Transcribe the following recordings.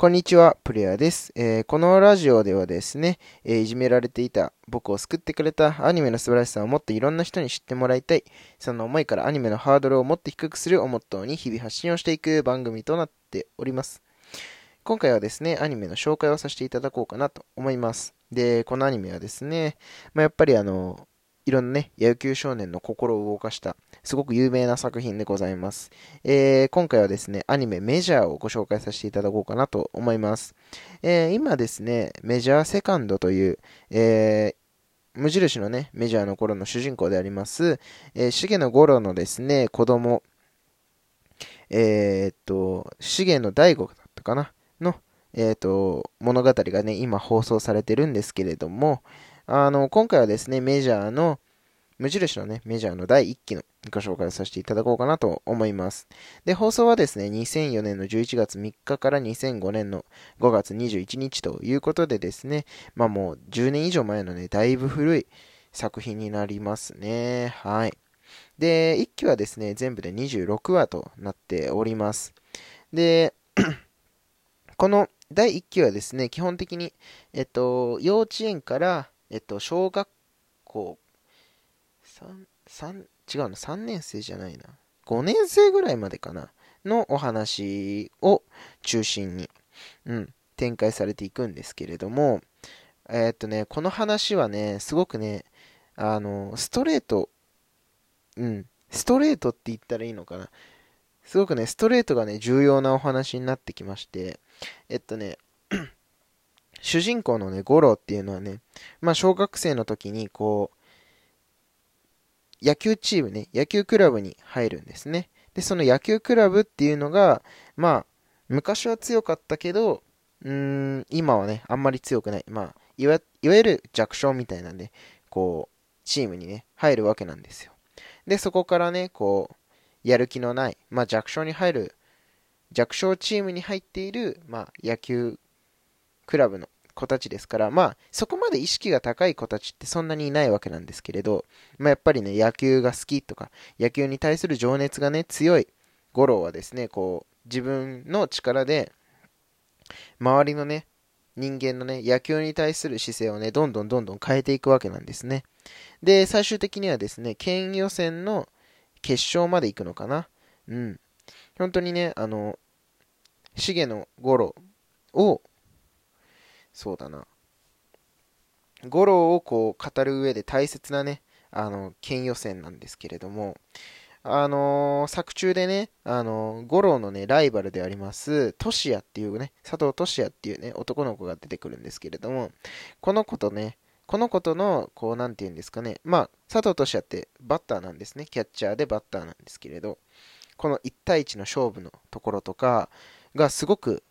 こんにちは、プレイヤーです、えー、このラジオではですね、えー、いじめられていた僕を救ってくれたアニメの素晴らしさをもっといろんな人に知ってもらいたい。その思いからアニメのハードルをもっと低くするをモットーに日々発信をしていく番組となっております。今回はですね、アニメの紹介をさせていただこうかなと思います。で、このアニメはですね、まあ、やっぱりあの、いろんなね、野球少年の心を動かした、すごく有名な作品でございます。えー、今回はですね、アニメメジャーをご紹介させていただこうかなと思います。えー、今ですね、メジャーセカンドという、えー、無印のね、メジャーの頃の主人公であります、えー、重野五郎のですね、子供、えー、っと、重野大悟だったかな？の、えー、っと、物語がね、今放送されてるんですけれども、あの、今回はですね、メジャーの、無印のね、メジャーの第1期のご紹介をさせていただこうかなと思います。で、放送はですね、2004年の11月3日から2005年の5月21日ということでですね、まあもう10年以上前のね、だいぶ古い作品になりますね。はい。で、1期はですね、全部で26話となっております。で、この第1期はですね、基本的に、えっと、幼稚園からえっと、小学校、3、3、違うの、3年生じゃないな。5年生ぐらいまでかな。のお話を中心に、うん、展開されていくんですけれども、え、っとね、この話はね、すごくね、あの、ストレート、うん、ストレートって言ったらいいのかな。すごくね、ストレートがね、重要なお話になってきまして、えっとね、主人公のね、ゴロっていうのはね、まあ小学生の時にこう、野球チームね、野球クラブに入るんですね。で、その野球クラブっていうのが、まあ、昔は強かったけど、うーん、今はね、あんまり強くない。まあ、いわいわゆる弱小みたいなんで、こう、チームにね、入るわけなんですよ。で、そこからね、こう、やる気のない、まあ弱小に入る、弱小チームに入っている、まあ野球クラブの子たちですから、まあ、そこまで意識が高い子たちってそんなにいないわけなんですけれど、まあ、やっぱりね、野球が好きとか、野球に対する情熱がね、強い五郎はですね、こう、自分の力で、周りのね、人間のね、野球に対する姿勢をね、どんどんどんどん変えていくわけなんですね。で、最終的にはですね、県予選の決勝まで行くのかな。うん。本当にね、あの、重野五郎をそうだな。五郎をこう語る上で大切なね、あの、県予選なんですけれども、あのー、作中でね、あのー、五郎のね、ライバルであります、トシヤっていうね、佐藤トシヤっていうね、男の子が出てくるんですけれども、この子とね、この子との、こう、なんて言うんですかね、まあ、佐藤トシヤってバッターなんですね、キャッチャーでバッターなんですけれど、この1対1の勝負のところとかがすごく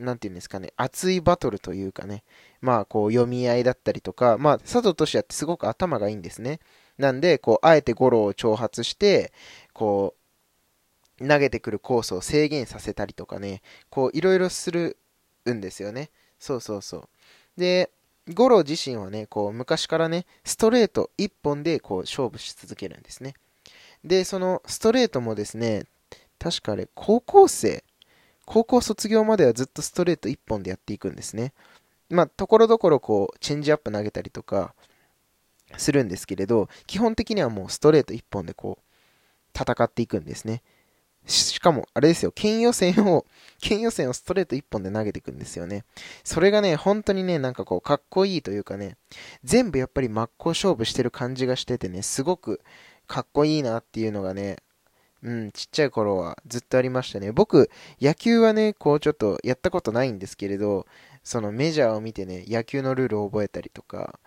なんていうんですかね、熱いバトルというかね、まあこう読み合いだったりとか、まあ佐藤俊也ってすごく頭がいいんですね。なんで、こう、あえてゴロを挑発して、こう、投げてくるコースを制限させたりとかね、こう、いろいろするんですよね。そうそうそう。で、ゴロ自身はね、こう、昔からね、ストレート1本で、こう、勝負し続けるんですね。で、そのストレートもですね、確かあれ、高校生高校卒業まではずっとストレート1本でやっていくんですね。まあ、ところどころこう、チェンジアップ投げたりとか、するんですけれど、基本的にはもうストレート1本でこう、戦っていくんですね。しかも、あれですよ、県予選を、県予選をストレート1本で投げていくんですよね。それがね、本当にね、なんかこう、かっこいいというかね、全部やっぱり真っ向勝負してる感じがしててね、すごくかっこいいなっていうのがね、うん、ちっちゃい頃はずっとありましたね。僕、野球はね、こうちょっとやったことないんですけれど、そのメジャーを見てね、野球のルールを覚えたりとか、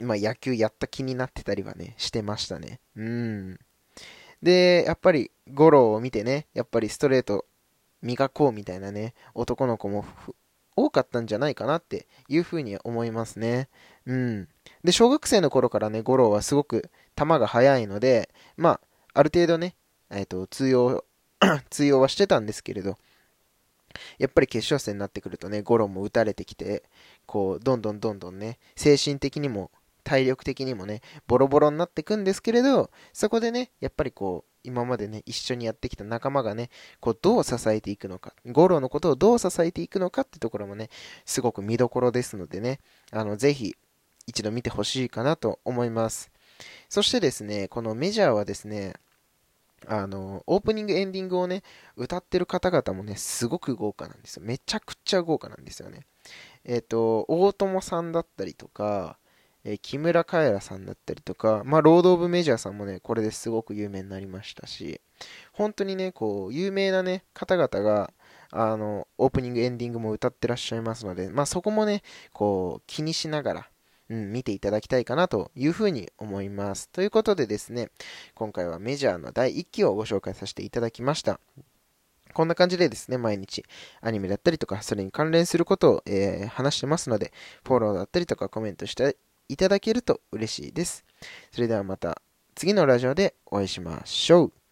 まあ野球やった気になってたりはね、してましたね。うん。で、やっぱり、ゴロを見てね、やっぱりストレート磨こうみたいなね、男の子も多かったんじゃないかなっていうふうに思いますね。うん。で、小学生の頃からね、ゴロはすごく球が速いので、まあ、ある程度ね、え、ー、と、通用、通用はしてたんですけれど、やっぱり決勝戦になってくるとね、ゴロも打たれてきて、こう、どんどんどんどんね、精神的にも体力的にもね、ボロボロになっていくんですけれど、そこでね、やっぱりこう、今までね、一緒にやってきた仲間がね、こう、どう支えていくのか、五郎のことをどう支えていくのかってところもね、すごく見どころですのでね、あの、ぜひ、一度見てほしいかなと思います。そしてですね、このメジャーはですね、あの、オープニング、エンディングをね、歌ってる方々もね、すごく豪華なんですよ。めちゃくちゃ豪華なんですよね。えっ、ー、と、大友さんだったりとか、えー、木村カエラさんだったりとか、まあ、ロード・オブ・メジャーさんもね、これですごく有名になりましたし、本当にね、こう、有名なね、方々が、あの、オープニング、エンディングも歌ってらっしゃいますので、まあ、そこもね、こう、気にしながら、うん、見ていただきたいかなというふうに思います。ということでですね、今回はメジャーの第1期をご紹介させていただきました。こんな感じでですね、毎日アニメだったりとか、それに関連することを、えー、話してますので、フォローだったりとかコメントしていただけると嬉しいです。それではまた次のラジオでお会いしましょう。